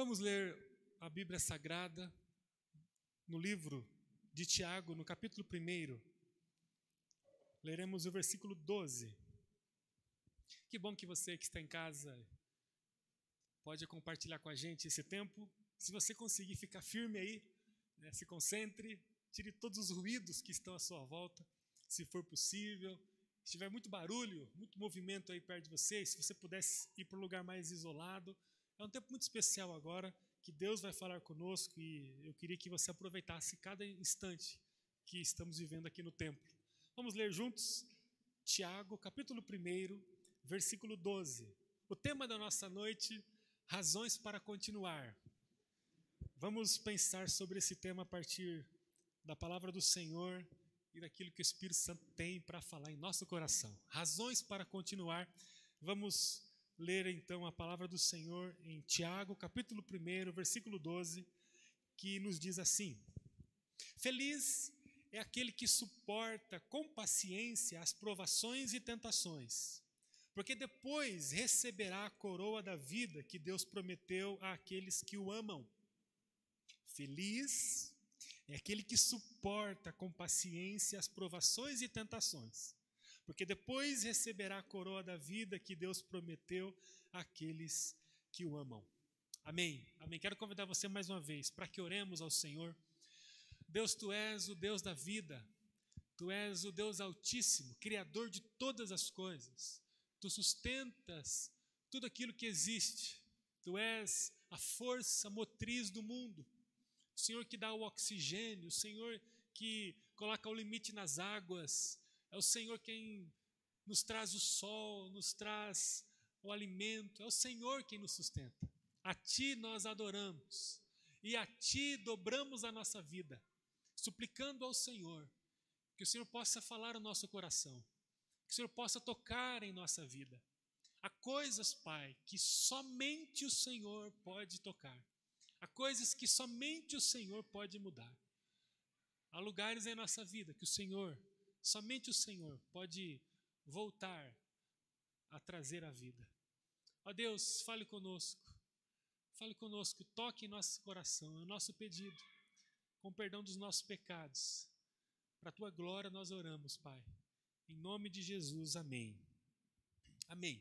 Vamos ler a Bíblia Sagrada no livro de Tiago, no capítulo 1. Leremos o versículo 12. Que bom que você que está em casa pode compartilhar com a gente esse tempo. Se você conseguir ficar firme aí, né, se concentre, tire todos os ruídos que estão à sua volta, se for possível. Se tiver muito barulho, muito movimento aí perto de você, se você pudesse ir para um lugar mais isolado. É um tempo muito especial agora, que Deus vai falar conosco e eu queria que você aproveitasse cada instante que estamos vivendo aqui no templo. Vamos ler juntos Tiago, capítulo 1, versículo 12. O tema da nossa noite, razões para continuar. Vamos pensar sobre esse tema a partir da palavra do Senhor e daquilo que o Espírito Santo tem para falar em nosso coração. Razões para continuar. Vamos ler então a palavra do Senhor em Tiago, capítulo 1, versículo 12, que nos diz assim: Feliz é aquele que suporta com paciência as provações e tentações, porque depois receberá a coroa da vida que Deus prometeu àqueles que o amam. Feliz é aquele que suporta com paciência as provações e tentações, porque depois receberá a coroa da vida que Deus prometeu àqueles que o amam. Amém. Amém. Quero convidar você mais uma vez para que oremos ao Senhor. Deus, tu és o Deus da vida. Tu és o Deus Altíssimo, criador de todas as coisas. Tu sustentas tudo aquilo que existe. Tu és a força motriz do mundo. O Senhor que dá o oxigênio, o Senhor que coloca o limite nas águas, é o Senhor quem nos traz o sol, nos traz o alimento, é o Senhor quem nos sustenta. A Ti nós adoramos e a Ti dobramos a nossa vida, suplicando ao Senhor que o Senhor possa falar o nosso coração, que o Senhor possa tocar em nossa vida. Há coisas, Pai, que somente o Senhor pode tocar. Há coisas que somente o Senhor pode mudar. Há lugares em nossa vida que o Senhor Somente o Senhor pode voltar a trazer a vida. Ó Deus, fale conosco. Fale conosco, toque em nosso coração, é o nosso pedido, com perdão dos nossos pecados. Para a tua glória nós oramos, Pai. Em nome de Jesus, amém. Amém.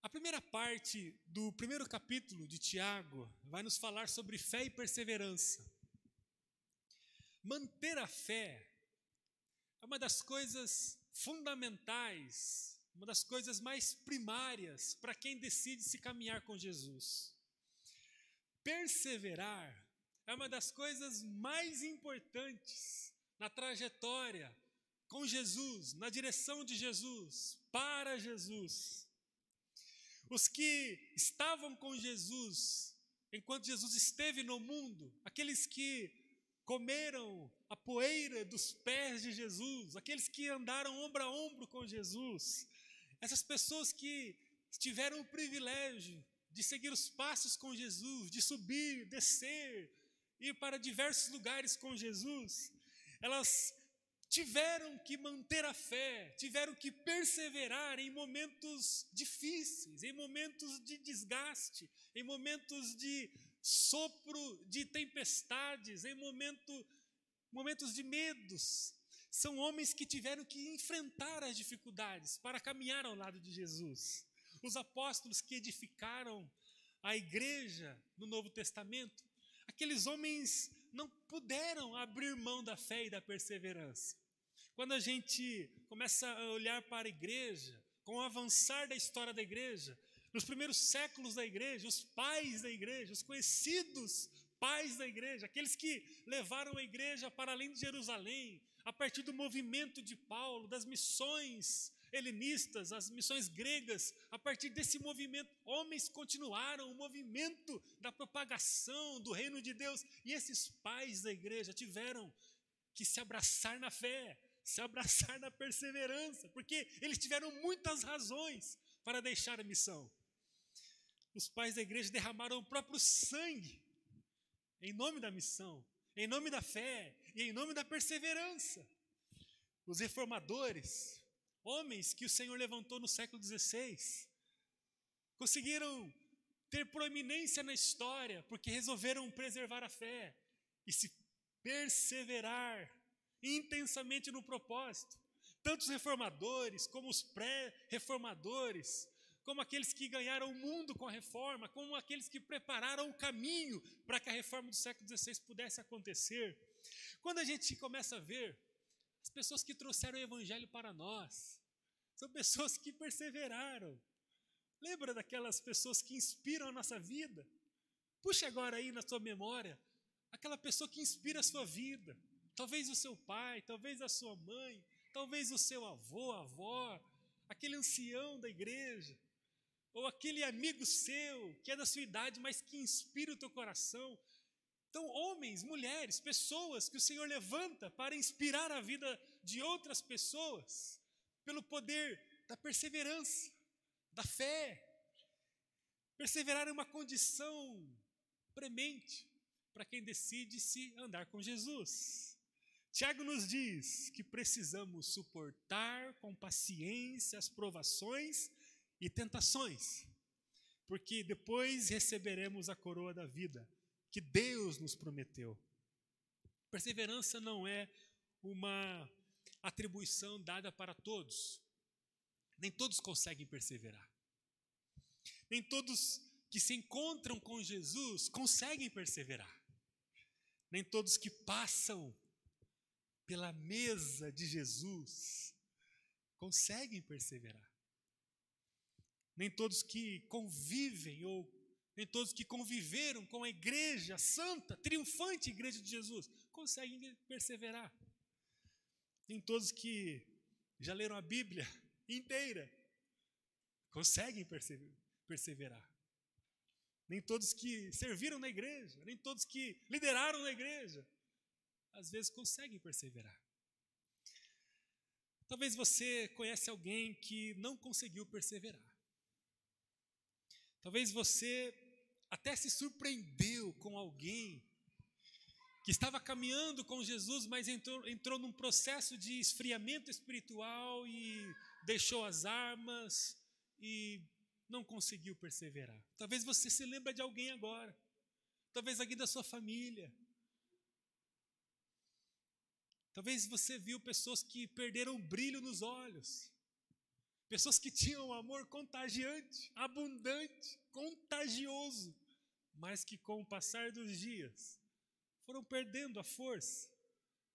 A primeira parte do primeiro capítulo de Tiago vai nos falar sobre fé e perseverança. Manter a fé é uma das coisas fundamentais, uma das coisas mais primárias para quem decide se caminhar com Jesus. Perseverar é uma das coisas mais importantes na trajetória com Jesus, na direção de Jesus, para Jesus. Os que estavam com Jesus enquanto Jesus esteve no mundo, aqueles que comeram a poeira dos pés de Jesus, aqueles que andaram ombro a ombro com Jesus, essas pessoas que tiveram o privilégio de seguir os passos com Jesus, de subir, descer, ir para diversos lugares com Jesus, elas tiveram que manter a fé, tiveram que perseverar em momentos difíceis, em momentos de desgaste, em momentos de sopro de tempestades, em momento, momentos de medos. São homens que tiveram que enfrentar as dificuldades para caminhar ao lado de Jesus. Os apóstolos que edificaram a igreja no Novo Testamento, aqueles homens não puderam abrir mão da fé e da perseverança. Quando a gente começa a olhar para a igreja, com o avançar da história da igreja, nos primeiros séculos da igreja, os pais da igreja, os conhecidos pais da igreja, aqueles que levaram a igreja para além de Jerusalém, a partir do movimento de Paulo, das missões helenistas, as missões gregas, a partir desse movimento, homens continuaram o movimento da propagação do reino de Deus, e esses pais da igreja tiveram que se abraçar na fé, se abraçar na perseverança, porque eles tiveram muitas razões para deixar a missão os pais da igreja derramaram o próprio sangue em nome da missão, em nome da fé e em nome da perseverança. Os reformadores, homens que o Senhor levantou no século XVI, conseguiram ter proeminência na história, porque resolveram preservar a fé e se perseverar intensamente no propósito. Tantos reformadores, como os pré-reformadores, como aqueles que ganharam o mundo com a reforma, como aqueles que prepararam o caminho para que a reforma do século XVI pudesse acontecer. Quando a gente começa a ver as pessoas que trouxeram o evangelho para nós, são pessoas que perseveraram. Lembra daquelas pessoas que inspiram a nossa vida? Puxa agora aí na sua memória aquela pessoa que inspira a sua vida. Talvez o seu pai, talvez a sua mãe, talvez o seu avô, avó, aquele ancião da igreja, ou aquele amigo seu que é da sua idade, mas que inspira o teu coração. Então, homens, mulheres, pessoas que o Senhor levanta para inspirar a vida de outras pessoas, pelo poder da perseverança, da fé. Perseverar é uma condição premente para quem decide se andar com Jesus. Tiago nos diz que precisamos suportar com paciência as provações e tentações, porque depois receberemos a coroa da vida que Deus nos prometeu. Perseverança não é uma atribuição dada para todos. Nem todos conseguem perseverar. Nem todos que se encontram com Jesus conseguem perseverar. Nem todos que passam pela mesa de Jesus conseguem perseverar. Nem todos que convivem ou nem todos que conviveram com a igreja santa, triunfante igreja de Jesus, conseguem perseverar. Nem todos que já leram a Bíblia inteira conseguem perseverar. Nem todos que serviram na igreja, nem todos que lideraram na igreja às vezes conseguem perseverar. Talvez você conhece alguém que não conseguiu perseverar. Talvez você até se surpreendeu com alguém que estava caminhando com Jesus, mas entrou, entrou num processo de esfriamento espiritual e deixou as armas e não conseguiu perseverar. Talvez você se lembre de alguém agora. Talvez alguém da sua família. Talvez você viu pessoas que perderam o brilho nos olhos. Pessoas que tinham um amor contagiante, abundante, contagioso, mas que com o passar dos dias foram perdendo a força,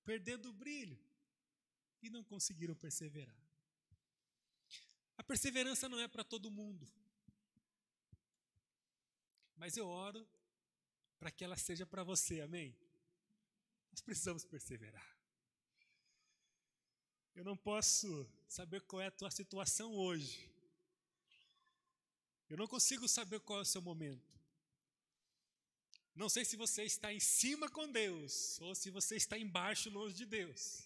perdendo o brilho e não conseguiram perseverar. A perseverança não é para todo mundo. Mas eu oro para que ela seja para você, amém? Nós precisamos perseverar. Eu não posso saber qual é a tua situação hoje. Eu não consigo saber qual é o seu momento. Não sei se você está em cima com Deus ou se você está embaixo longe de Deus.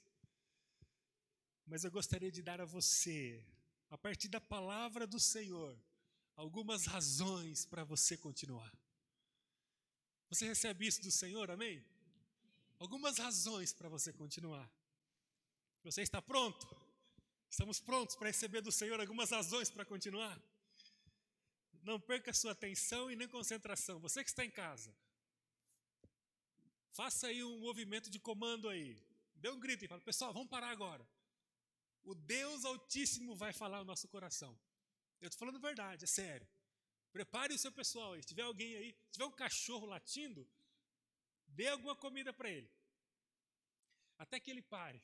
Mas eu gostaria de dar a você, a partir da palavra do Senhor, algumas razões para você continuar. Você recebe isso do Senhor, amém? Algumas razões para você continuar. Você está pronto? Estamos prontos para receber do Senhor algumas razões para continuar? Não perca sua atenção e nem concentração. Você que está em casa, faça aí um movimento de comando aí. Dê um grito e fala, pessoal, vamos parar agora. O Deus Altíssimo vai falar no nosso coração. Eu estou falando verdade, é sério. Prepare o seu pessoal aí. Se tiver alguém aí, se tiver um cachorro latindo, dê alguma comida para ele. Até que ele pare.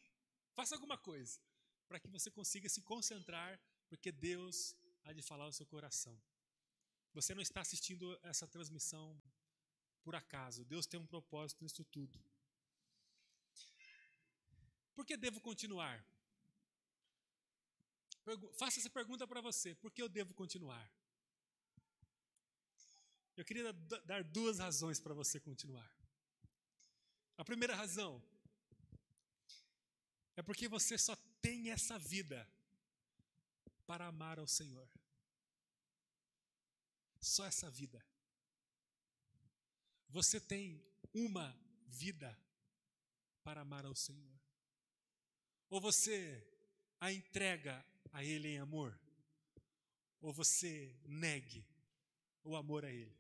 Faça alguma coisa para que você consiga se concentrar, porque Deus há de falar o seu coração. Você não está assistindo essa transmissão por acaso. Deus tem um propósito nisso tudo. Por que devo continuar? Faça essa pergunta para você. Por que eu devo continuar? Eu queria dar duas razões para você continuar. A primeira razão é porque você só tem essa vida para amar ao Senhor. Só essa vida. Você tem uma vida para amar ao Senhor. Ou você a entrega a Ele em amor, ou você negue o amor a Ele.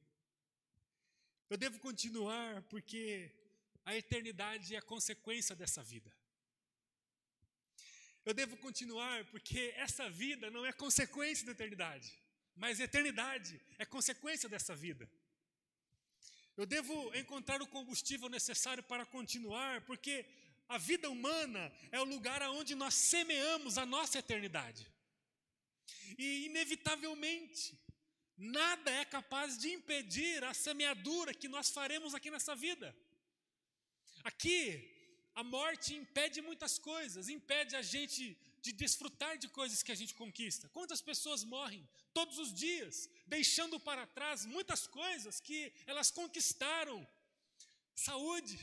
Eu devo continuar porque a eternidade é a consequência dessa vida. Eu devo continuar porque essa vida não é consequência da eternidade, mas a eternidade é consequência dessa vida. Eu devo encontrar o combustível necessário para continuar, porque a vida humana é o lugar aonde nós semeamos a nossa eternidade. E inevitavelmente, nada é capaz de impedir a semeadura que nós faremos aqui nessa vida. Aqui, a morte impede muitas coisas, impede a gente de desfrutar de coisas que a gente conquista. Quantas pessoas morrem todos os dias, deixando para trás muitas coisas que elas conquistaram? Saúde.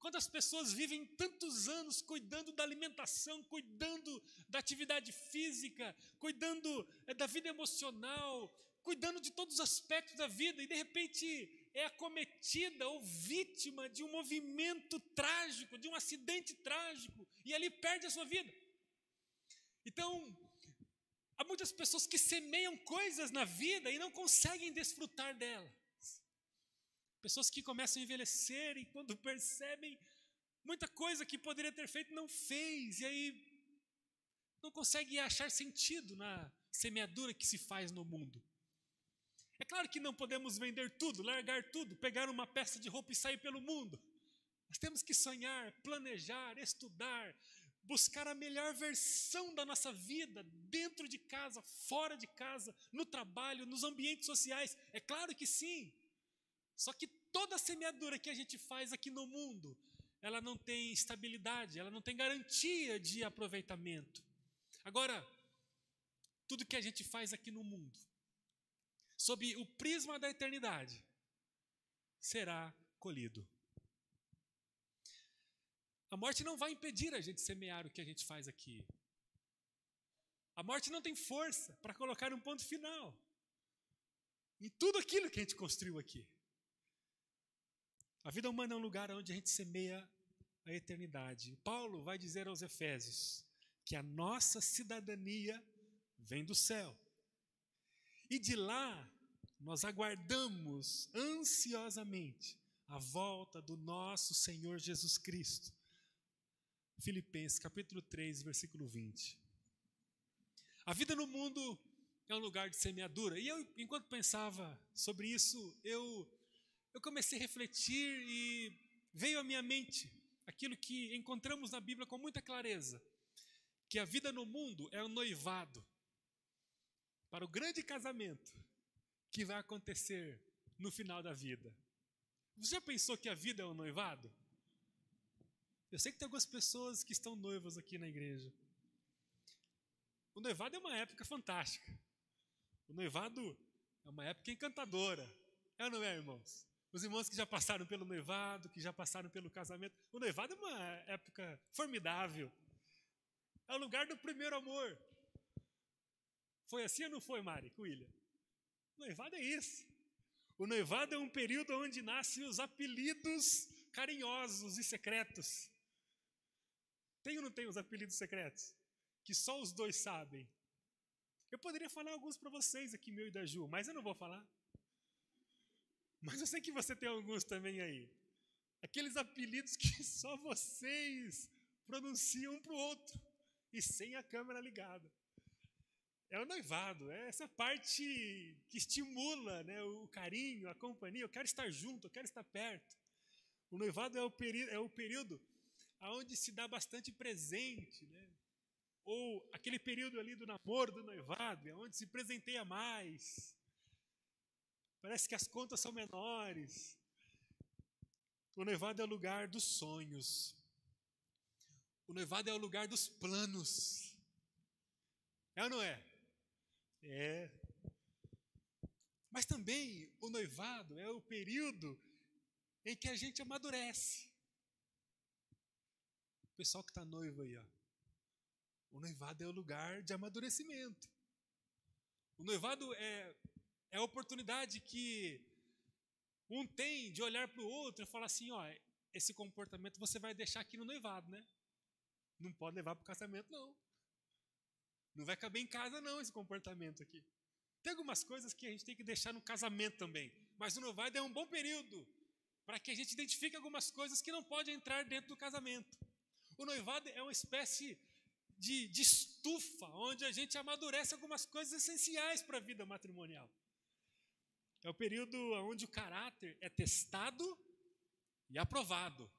Quantas pessoas vivem tantos anos cuidando da alimentação, cuidando da atividade física, cuidando eh, da vida emocional, cuidando de todos os aspectos da vida e de repente é acometida ou vítima de um movimento trágico, de um acidente trágico, e ali perde a sua vida. Então, há muitas pessoas que semeiam coisas na vida e não conseguem desfrutar delas. Pessoas que começam a envelhecer e quando percebem muita coisa que poderia ter feito não fez, e aí não consegue achar sentido na semeadura que se faz no mundo. É claro que não podemos vender tudo, largar tudo, pegar uma peça de roupa e sair pelo mundo. Nós temos que sonhar, planejar, estudar, buscar a melhor versão da nossa vida, dentro de casa, fora de casa, no trabalho, nos ambientes sociais. É claro que sim. Só que toda semeadura que a gente faz aqui no mundo, ela não tem estabilidade, ela não tem garantia de aproveitamento. Agora, tudo que a gente faz aqui no mundo, sob o prisma da eternidade, será colhido. A morte não vai impedir a gente semear o que a gente faz aqui. A morte não tem força para colocar um ponto final em tudo aquilo que a gente construiu aqui. A vida humana é um lugar onde a gente semeia a eternidade. Paulo vai dizer aos Efésios que a nossa cidadania vem do céu. E de lá, nós aguardamos ansiosamente a volta do nosso Senhor Jesus Cristo. Filipenses capítulo 3, versículo 20. A vida no mundo é um lugar de semeadura. E eu, enquanto pensava sobre isso, eu, eu comecei a refletir e veio à minha mente aquilo que encontramos na Bíblia com muita clareza: que a vida no mundo é um noivado para o grande casamento que vai acontecer no final da vida. Você já pensou que a vida é um noivado? Eu sei que tem algumas pessoas que estão noivas aqui na igreja. O noivado é uma época fantástica. O noivado é uma época encantadora. É ou não é, irmãos? Os irmãos que já passaram pelo noivado, que já passaram pelo casamento. O noivado é uma época formidável. É o lugar do primeiro amor. Foi assim ou não foi, Mari, com William? Noivado é isso. O noivado é um período onde nascem os apelidos carinhosos e secretos. Tem ou não tem os apelidos secretos? Que só os dois sabem. Eu poderia falar alguns para vocês aqui, meu e da Ju, mas eu não vou falar. Mas eu sei que você tem alguns também aí. Aqueles apelidos que só vocês pronunciam um para o outro e sem a câmera ligada. É o noivado, é essa parte que estimula né, o carinho, a companhia. Eu quero estar junto, eu quero estar perto. O noivado é o, é o período onde se dá bastante presente, né? ou aquele período ali do namoro, do noivado, é onde se presenteia mais. Parece que as contas são menores. O noivado é o lugar dos sonhos. O noivado é o lugar dos planos. É ou não é? É. Mas também o noivado é o período em que a gente amadurece. O pessoal que está noivo aí, ó. O noivado é o lugar de amadurecimento. O noivado é, é a oportunidade que um tem de olhar para o outro e falar assim: ó, esse comportamento você vai deixar aqui no noivado, né? Não pode levar para o casamento, não. Não vai caber em casa, não, esse comportamento aqui. Tem algumas coisas que a gente tem que deixar no casamento também, mas o noivado é um bom período para que a gente identifique algumas coisas que não podem entrar dentro do casamento. O noivado é uma espécie de, de estufa, onde a gente amadurece algumas coisas essenciais para a vida matrimonial. É o período onde o caráter é testado e aprovado.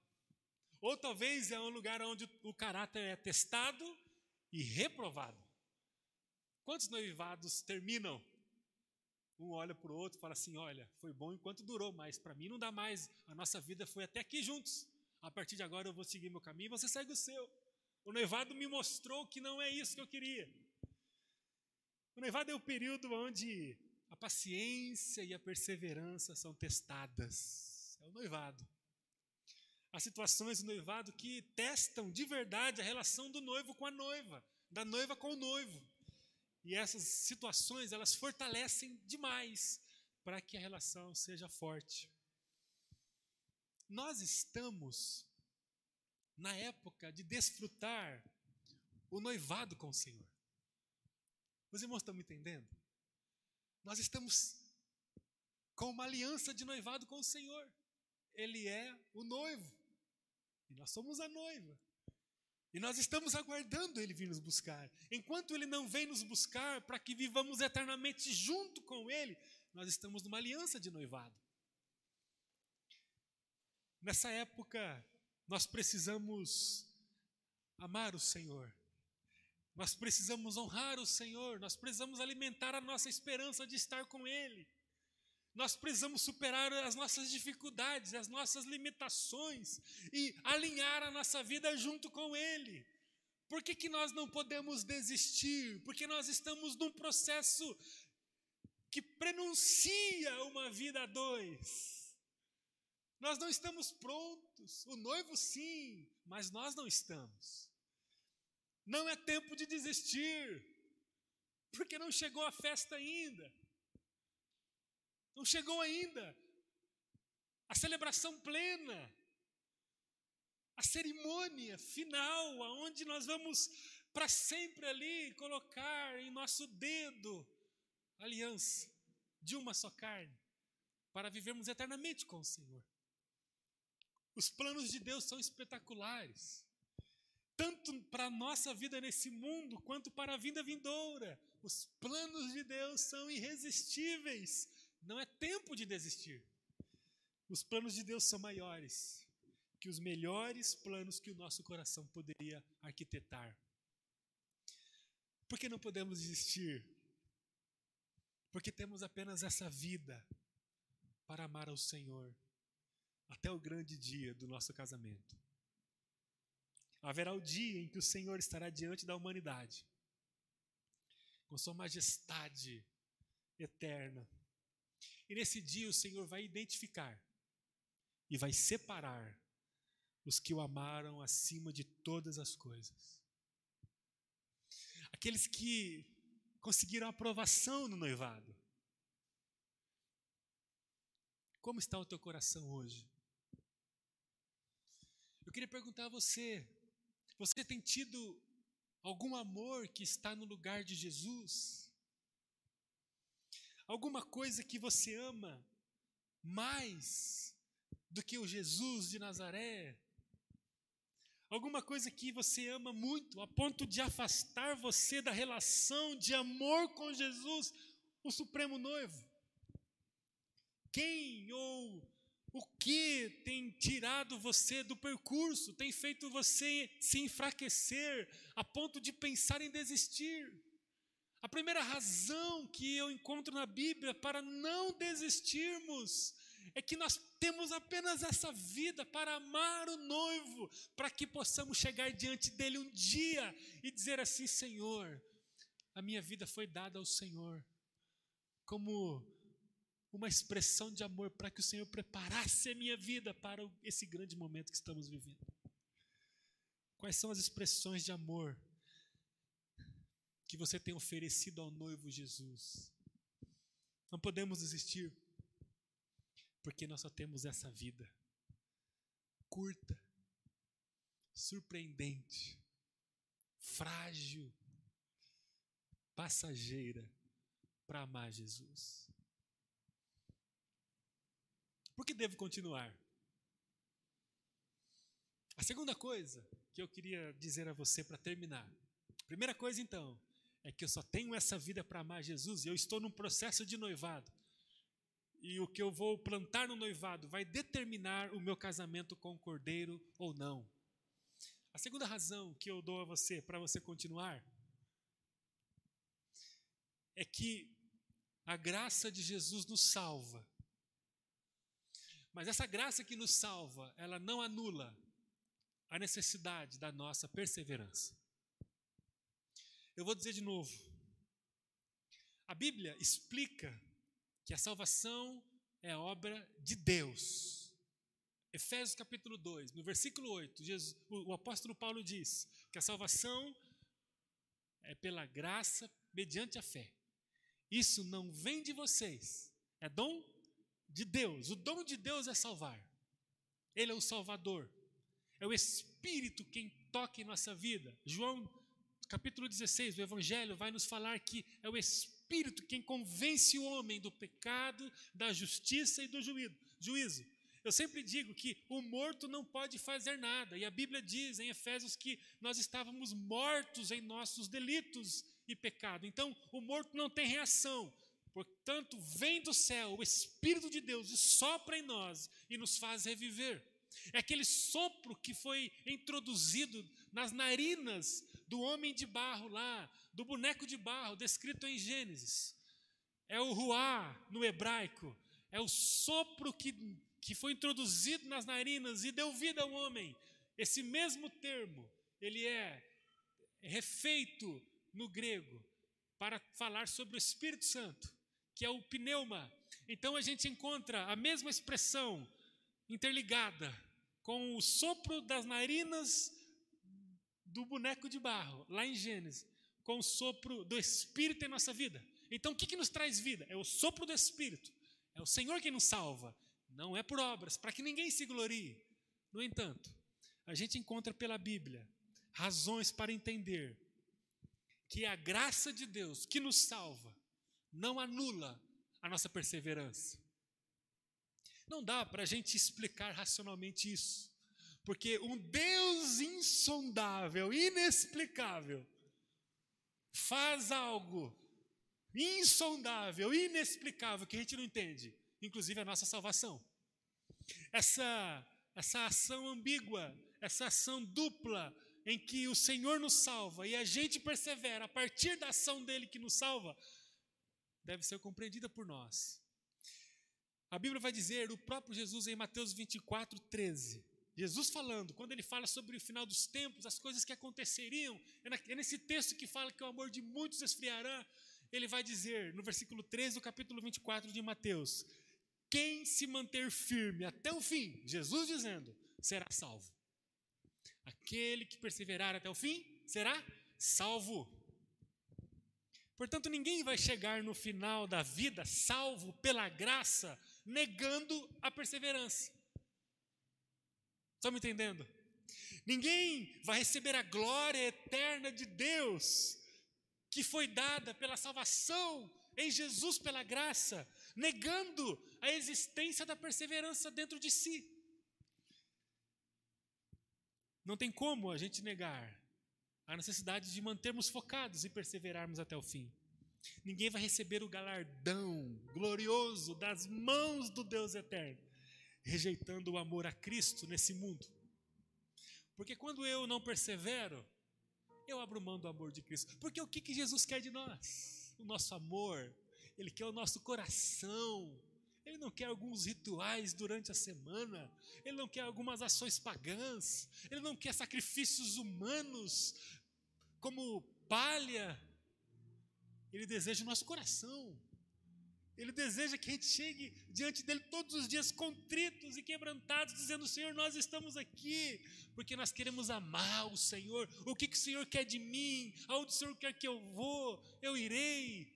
Ou talvez é um lugar onde o caráter é testado e reprovado. Quantos noivados terminam? Um olha para o outro e fala assim: Olha, foi bom enquanto durou, mas para mim não dá mais. A nossa vida foi até aqui juntos. A partir de agora eu vou seguir meu caminho, você segue o seu. O noivado me mostrou que não é isso que eu queria. O noivado é o período onde a paciência e a perseverança são testadas. É o noivado. Há situações do noivado que testam de verdade a relação do noivo com a noiva, da noiva com o noivo. E essas situações, elas fortalecem demais para que a relação seja forte. Nós estamos na época de desfrutar o noivado com o Senhor. Os irmãos estão me entendendo? Nós estamos com uma aliança de noivado com o Senhor. Ele é o noivo. E nós somos a noiva. E nós estamos aguardando Ele vir nos buscar. Enquanto Ele não vem nos buscar para que vivamos eternamente junto com Ele, nós estamos numa aliança de noivado. Nessa época, nós precisamos amar o Senhor. Nós precisamos honrar o Senhor, nós precisamos alimentar a nossa esperança de estar com Ele. Nós precisamos superar as nossas dificuldades, as nossas limitações e alinhar a nossa vida junto com Ele. Por que, que nós não podemos desistir? Porque nós estamos num processo que prenuncia uma vida a dois. Nós não estamos prontos. O noivo, sim, mas nós não estamos. Não é tempo de desistir, porque não chegou a festa ainda. Não chegou ainda a celebração plena, a cerimônia final, aonde nós vamos para sempre ali colocar em nosso dedo aliança de uma só carne, para vivermos eternamente com o Senhor. Os planos de Deus são espetaculares, tanto para a nossa vida nesse mundo, quanto para a vida vindoura. Os planos de Deus são irresistíveis, tempo de desistir. Os planos de Deus são maiores que os melhores planos que o nosso coração poderia arquitetar. Por que não podemos desistir? Porque temos apenas essa vida para amar ao Senhor até o grande dia do nosso casamento. Haverá o dia em que o Senhor estará diante da humanidade, com Sua majestade eterna. E nesse dia o Senhor vai identificar e vai separar os que o amaram acima de todas as coisas. Aqueles que conseguiram aprovação no noivado. Como está o teu coração hoje? Eu queria perguntar a você: você tem tido algum amor que está no lugar de Jesus? Alguma coisa que você ama mais do que o Jesus de Nazaré? Alguma coisa que você ama muito a ponto de afastar você da relação de amor com Jesus, o Supremo Noivo? Quem ou o que tem tirado você do percurso, tem feito você se enfraquecer a ponto de pensar em desistir? A primeira razão que eu encontro na Bíblia para não desistirmos é que nós temos apenas essa vida para amar o noivo, para que possamos chegar diante dele um dia e dizer assim: Senhor, a minha vida foi dada ao Senhor, como uma expressão de amor para que o Senhor preparasse a minha vida para esse grande momento que estamos vivendo. Quais são as expressões de amor que você tem oferecido ao noivo Jesus? Não podemos desistir, porque nós só temos essa vida curta, surpreendente, frágil, passageira, para amar Jesus? Por que devo continuar? A segunda coisa que eu queria dizer a você para terminar. Primeira coisa, então, é que eu só tenho essa vida para amar Jesus e eu estou num processo de noivado. E o que eu vou plantar no noivado vai determinar o meu casamento com o cordeiro ou não. A segunda razão que eu dou a você para você continuar é que a graça de Jesus nos salva. Mas essa graça que nos salva, ela não anula a necessidade da nossa perseverança. Eu vou dizer de novo. A Bíblia explica que a salvação é obra de Deus. Efésios capítulo 2, no versículo 8, Jesus, o, o apóstolo Paulo diz que a salvação é pela graça mediante a fé. Isso não vem de vocês, é dom de Deus. O dom de Deus é salvar. Ele é o Salvador. É o Espírito quem toca em nossa vida. João, capítulo 16 do Evangelho, vai nos falar que é o Espírito quem convence o homem do pecado, da justiça e do juízo. Eu sempre digo que o morto não pode fazer nada, e a Bíblia diz em Efésios que nós estávamos mortos em nossos delitos e pecado. Então, o morto não tem reação. Portanto, vem do céu o Espírito de Deus e sopra em nós e nos faz reviver. É aquele sopro que foi introduzido nas narinas do homem de barro lá, do boneco de barro, descrito em Gênesis. É o ruá no hebraico. É o sopro que, que foi introduzido nas narinas e deu vida ao homem. Esse mesmo termo, ele é refeito no grego para falar sobre o Espírito Santo, que é o pneuma. Então a gente encontra a mesma expressão interligada com o sopro das narinas do boneco de barro, lá em Gênesis, com o sopro do Espírito em nossa vida. Então, o que, que nos traz vida? É o sopro do Espírito. É o Senhor quem nos salva. Não é por obras, para que ninguém se glorie. No entanto, a gente encontra pela Bíblia razões para entender que a graça de Deus que nos salva não anula a nossa perseverança. Não dá para a gente explicar racionalmente isso, porque um Deus insondável, inexplicável, faz algo insondável, inexplicável, que a gente não entende, inclusive a nossa salvação. Essa, essa ação ambígua, essa ação dupla, em que o Senhor nos salva e a gente persevera a partir da ação dele que nos salva, deve ser compreendida por nós. A Bíblia vai dizer, o próprio Jesus em Mateus 24, 13. Jesus falando, quando ele fala sobre o final dos tempos, as coisas que aconteceriam, é, é nesse texto que fala que o amor de muitos esfriará, ele vai dizer, no versículo 13 do capítulo 24 de Mateus: Quem se manter firme até o fim, Jesus dizendo, será salvo. Aquele que perseverar até o fim será salvo. Portanto, ninguém vai chegar no final da vida salvo pela graça negando a perseverança. Estão me entendendo? Ninguém vai receber a glória eterna de Deus que foi dada pela salvação em Jesus pela graça, negando a existência da perseverança dentro de si. Não tem como a gente negar a necessidade de mantermos focados e perseverarmos até o fim. Ninguém vai receber o galardão glorioso das mãos do Deus eterno, rejeitando o amor a Cristo nesse mundo. Porque quando eu não persevero, eu abro mão do amor de Cristo. Porque o que, que Jesus quer de nós? O nosso amor. Ele quer o nosso coração. Ele não quer alguns rituais durante a semana. Ele não quer algumas ações pagãs. Ele não quer sacrifícios humanos como palha ele deseja o nosso coração. Ele deseja que a gente chegue diante dele todos os dias contritos e quebrantados, dizendo: Senhor, nós estamos aqui porque nós queremos amar o Senhor. O que, que o Senhor quer de mim? Aonde o Senhor quer que eu vou? Eu irei.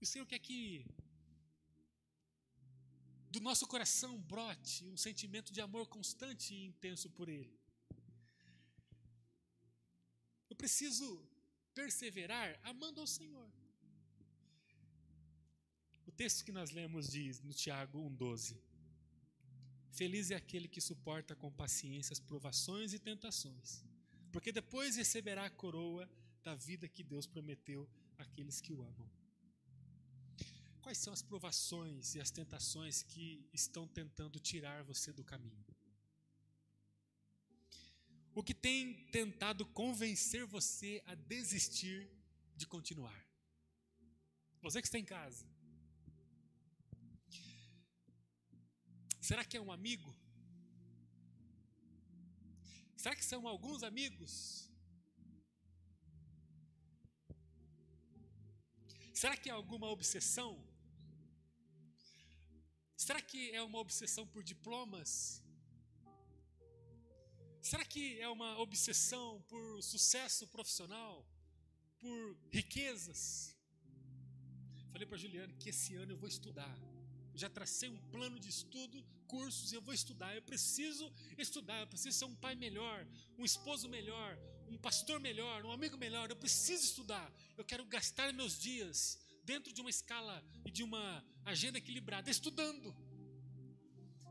O Senhor quer que do nosso coração brote um sentimento de amor constante e intenso por Ele. Eu preciso perseverar amando ao Senhor. Texto que nós lemos diz no Tiago 1,12: Feliz é aquele que suporta com paciência as provações e tentações, porque depois receberá a coroa da vida que Deus prometeu àqueles que o amam. Quais são as provações e as tentações que estão tentando tirar você do caminho? O que tem tentado convencer você a desistir de continuar? Você que está em casa. Será que é um amigo? Será que são alguns amigos? Será que é alguma obsessão? Será que é uma obsessão por diplomas? Será que é uma obsessão por sucesso profissional? Por riquezas? Falei para Juliane que esse ano eu vou estudar. já tracei um plano de estudo, cursos, eu vou estudar. Eu preciso estudar, eu preciso ser um pai melhor, um esposo melhor, um pastor melhor, um amigo melhor. Eu preciso estudar. Eu quero gastar meus dias dentro de uma escala e de uma agenda equilibrada, estudando.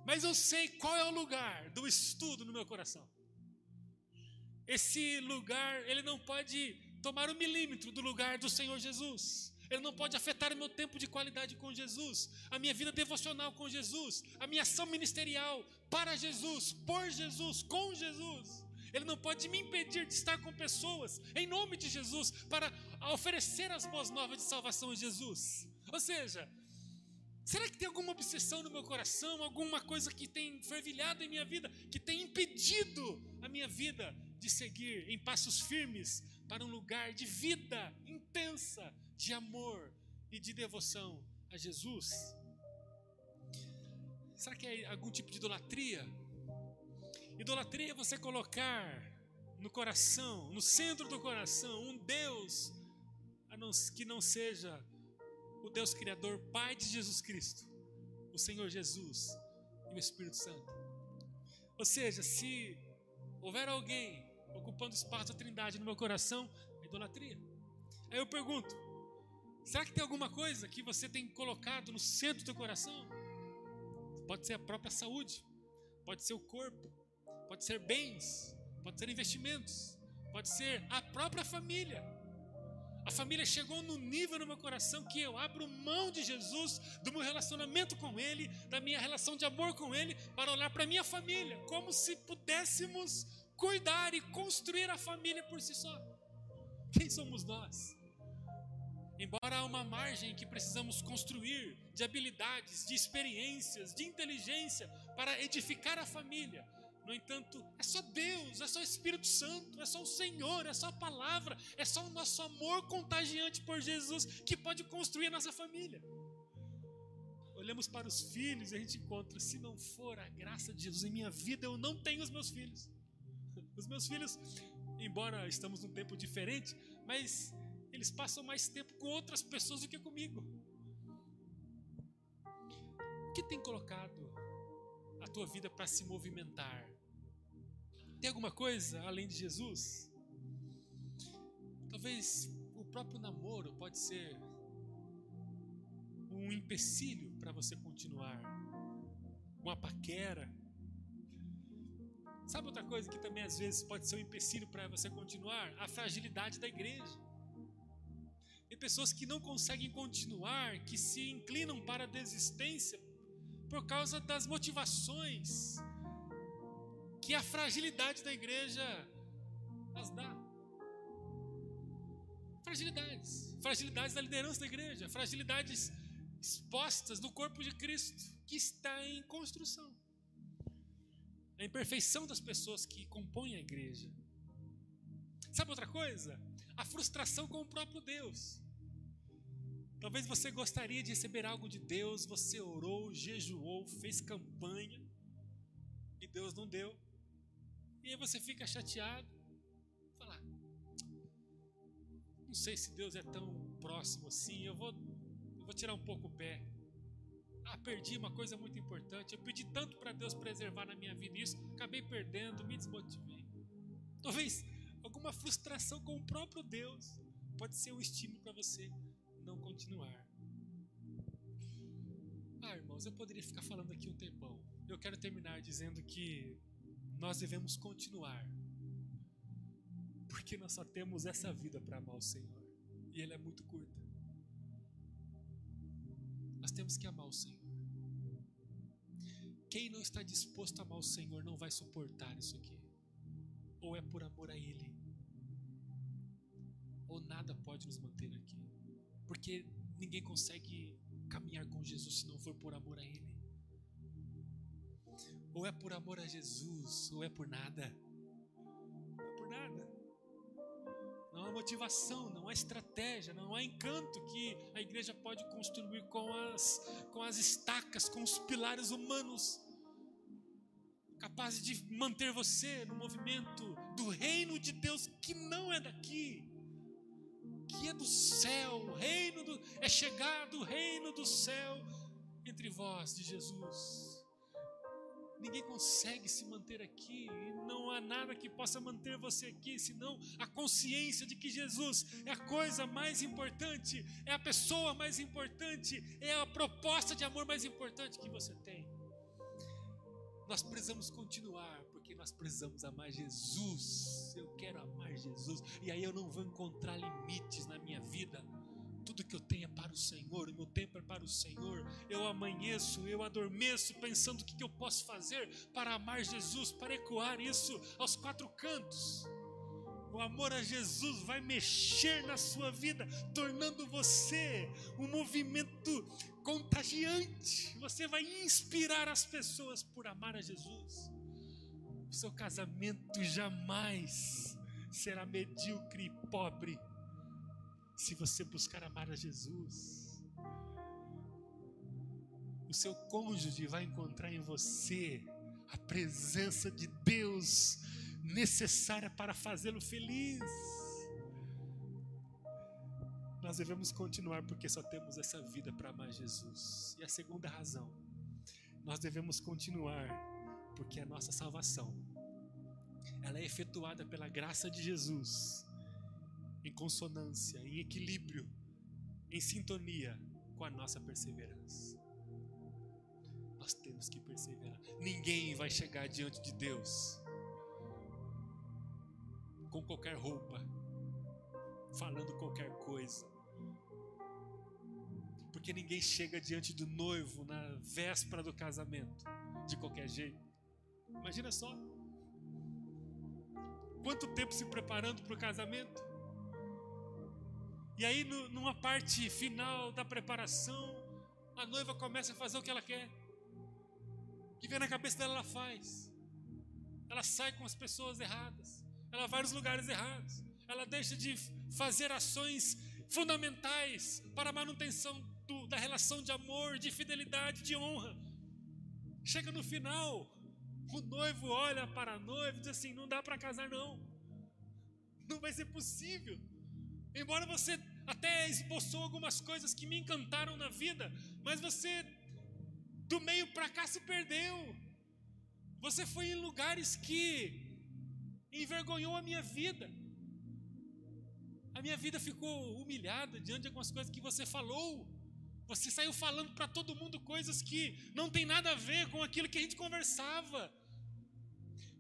Mas eu sei qual é o lugar do estudo no meu coração. Esse lugar, ele não pode tomar um milímetro do lugar do Senhor Jesus. Ele não pode afetar o meu tempo de qualidade com Jesus, a minha vida devocional com Jesus, a minha ação ministerial para Jesus, por Jesus, com Jesus. Ele não pode me impedir de estar com pessoas em nome de Jesus para oferecer as boas novas de salvação a Jesus. Ou seja, será que tem alguma obsessão no meu coração, alguma coisa que tem fervilhado em minha vida, que tem impedido a minha vida de seguir em passos firmes para um lugar de vida intensa, de amor e de devoção a Jesus? Será que é algum tipo de idolatria? Idolatria é você colocar no coração, no centro do coração, um Deus que não seja o Deus Criador, Pai de Jesus Cristo, o Senhor Jesus e o Espírito Santo. Ou seja, se houver alguém ocupando espaço da Trindade no meu coração, é idolatria. Aí eu pergunto: será que tem alguma coisa que você tem colocado no centro do coração? Pode ser a própria saúde, pode ser o corpo, pode ser bens, pode ser investimentos, pode ser a própria família. A família chegou no nível no meu coração que eu abro mão de Jesus, do meu relacionamento com Ele, da minha relação de amor com Ele, para olhar para minha família, como se pudéssemos cuidar e construir a família por si só. Quem somos nós? Embora há uma margem que precisamos construir de habilidades, de experiências, de inteligência para edificar a família, no entanto, é só Deus, é só o Espírito Santo, é só o Senhor, é só a palavra, é só o nosso amor contagiante por Jesus que pode construir a nossa família. Olhamos para os filhos e a gente encontra, se não for a graça de Jesus em minha vida, eu não tenho os meus filhos. Os meus filhos, embora estamos num tempo diferente, mas eles passam mais tempo com outras pessoas do que comigo. O que tem colocado a tua vida para se movimentar? Tem alguma coisa além de Jesus? Talvez o próprio namoro pode ser um empecilho para você continuar. Uma paquera, Sabe outra coisa que também às vezes pode ser um empecilho para você continuar? A fragilidade da igreja. Pessoas que não conseguem continuar, que se inclinam para a desistência por causa das motivações que a fragilidade da igreja as dá. Fragilidades, fragilidades da liderança da igreja, fragilidades expostas no corpo de Cristo que está em construção a imperfeição das pessoas que compõem a igreja. Sabe outra coisa? A frustração com o próprio Deus. Talvez você gostaria de receber algo de Deus, você orou, jejuou, fez campanha e Deus não deu. E aí você fica chateado, falar: Não sei se Deus é tão próximo assim, eu vou, eu vou tirar um pouco o pé. Ah, perdi uma coisa muito importante. Eu pedi tanto para Deus preservar na minha vida isso, acabei perdendo, me desmotivei. Talvez alguma frustração com o próprio Deus pode ser um estímulo para você não continuar. Ah, irmãos, eu poderia ficar falando aqui um tempão. Eu quero terminar dizendo que nós devemos continuar. Porque nós só temos essa vida para amar o Senhor. E ela é muito curta. Nós temos que amar o Senhor. Quem não está disposto a amar o Senhor não vai suportar isso aqui. Ou é por amor a Ele, ou nada pode nos manter aqui. Porque ninguém consegue caminhar com Jesus se não for por amor a Ele. Ou é por amor a Jesus, ou é por nada. Não é por nada. Não há motivação, não há estratégia, não há encanto que a igreja pode construir com as, com as estacas, com os pilares humanos, capazes de manter você no movimento do reino de Deus que não é daqui, é do céu, o reino do, é chegado o reino do céu entre vós de Jesus. Ninguém consegue se manter aqui, e não há nada que possa manter você aqui, senão a consciência de que Jesus é a coisa mais importante, é a pessoa mais importante, é a proposta de amor mais importante que você tem. Nós precisamos continuar, porque nós precisamos amar Jesus. Eu quero amar Jesus, e aí eu não vou encontrar limites na minha vida tudo que eu tenho é para o Senhor, o meu tempo é para o Senhor. Eu amanheço, eu adormeço pensando o que eu posso fazer para amar Jesus, para ecoar isso aos quatro cantos. O amor a Jesus vai mexer na sua vida, tornando você um movimento contagiante. Você vai inspirar as pessoas por amar a Jesus. O seu casamento jamais será medíocre e pobre se você buscar amar a Jesus, o seu cônjuge vai encontrar em você a presença de Deus necessária para fazê-lo feliz. Nós devemos continuar porque só temos essa vida para amar Jesus. E a segunda razão, nós devemos continuar porque a nossa salvação ela é efetuada pela graça de Jesus em consonância, em equilíbrio, em sintonia com a nossa perseverança. Nós temos que perseverar. Ninguém vai chegar diante de Deus com qualquer roupa, falando qualquer coisa. Porque ninguém chega diante do noivo na véspera do casamento de qualquer jeito. Imagina só. Quanto tempo se preparando para o casamento? E aí, no, numa parte final da preparação, a noiva começa a fazer o que ela quer. O que vem na cabeça dela, ela faz. Ela sai com as pessoas erradas. Ela vai nos lugares errados. Ela deixa de fazer ações fundamentais para a manutenção do, da relação de amor, de fidelidade, de honra. Chega no final, o noivo olha para a noiva e diz assim: não dá para casar, não. Não vai ser possível. Embora você até esboçou algumas coisas que me encantaram na vida, mas você do meio para cá se perdeu. Você foi em lugares que envergonhou a minha vida. A minha vida ficou humilhada diante de algumas coisas que você falou. Você saiu falando para todo mundo coisas que não tem nada a ver com aquilo que a gente conversava.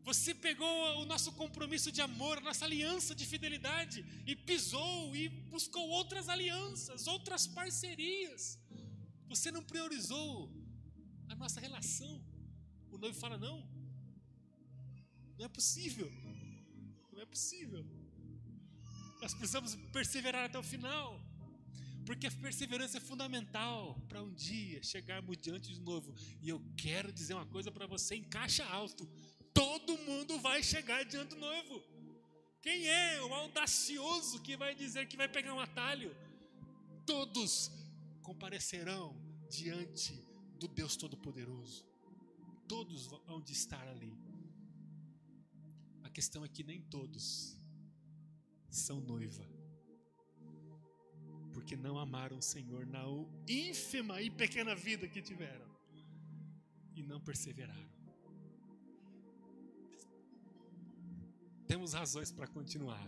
Você pegou o nosso compromisso de amor, a nossa aliança de fidelidade e pisou e buscou outras alianças, outras parcerias. Você não priorizou a nossa relação. O noivo fala: não, não é possível, não é possível. Nós precisamos perseverar até o final, porque a perseverança é fundamental para um dia chegarmos diante de novo. E eu quero dizer uma coisa para você em caixa alto: mundo vai chegar diante do noivo. Quem é o audacioso que vai dizer que vai pegar um atalho? Todos comparecerão diante do Deus Todo-Poderoso. Todos vão de estar ali. A questão é que nem todos são noiva. Porque não amaram o Senhor na ínfima e pequena vida que tiveram. E não perseveraram. Temos razões para continuar.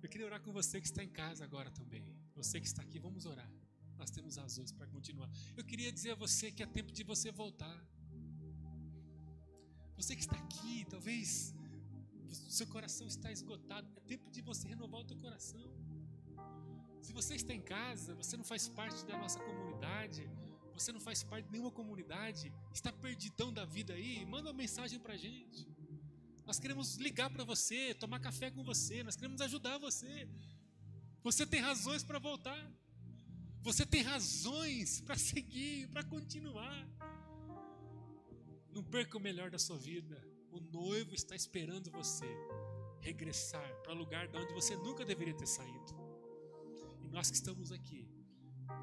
Eu queria orar com você que está em casa agora também. Você que está aqui, vamos orar. nós temos razões para continuar. Eu queria dizer a você que é tempo de você voltar. Você que está aqui, talvez seu coração está esgotado, é tempo de você renovar o teu coração. Se você está em casa, você não faz parte da nossa comunidade, você não faz parte de nenhuma comunidade, está perdidão da vida aí, manda uma mensagem para gente. Nós queremos ligar para você, tomar café com você, nós queremos ajudar você. Você tem razões para voltar. Você tem razões para seguir, para continuar. Não perca o melhor da sua vida. O noivo está esperando você regressar para o lugar de onde você nunca deveria ter saído. E nós que estamos aqui,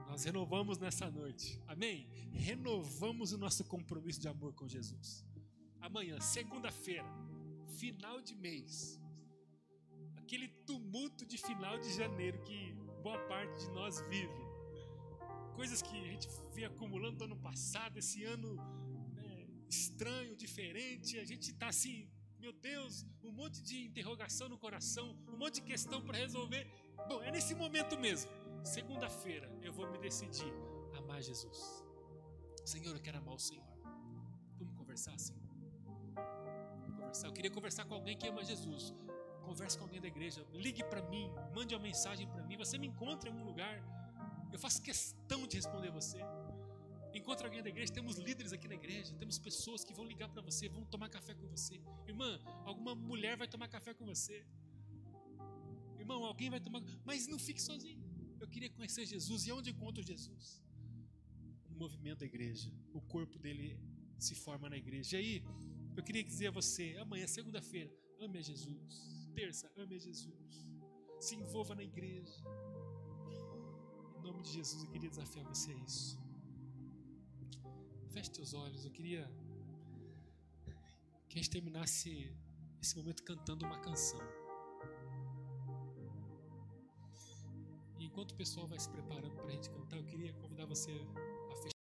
nós renovamos nessa noite. Amém? Renovamos o nosso compromisso de amor com Jesus. Amanhã, segunda-feira, final de mês. Aquele tumulto de final de janeiro que boa parte de nós vive. Coisas que a gente vem acumulando do ano passado, esse ano né, estranho, diferente. A gente está assim, meu Deus, um monte de interrogação no coração, um monte de questão para resolver. Bom, é nesse momento mesmo. Segunda-feira eu vou me decidir a amar Jesus. Senhor, eu quero amar o Senhor. Vamos conversar assim? Conversar. Eu queria conversar com alguém que ama Jesus. Converse com alguém da igreja. Ligue para mim. Mande uma mensagem para mim. Você me encontra em algum lugar. Eu faço questão de responder você. Encontre alguém da igreja, temos líderes aqui na igreja, temos pessoas que vão ligar para você, vão tomar café com você. Irmã, alguma mulher vai tomar café com você. Irmão, alguém vai tomar. Mas não fique sozinho. Eu queria conhecer Jesus. E onde encontro Jesus? No movimento da igreja. O corpo dele se forma na igreja. E aí, eu queria dizer a você: amanhã, segunda-feira, ame a Jesus. Terça, ame a Jesus. Se envolva na igreja. Em nome de Jesus, eu queria desafiar você a isso. Feche teus olhos. Eu queria que a gente terminasse esse momento cantando uma canção. enquanto o pessoal vai se preparando para a gente cantar, eu queria convidar você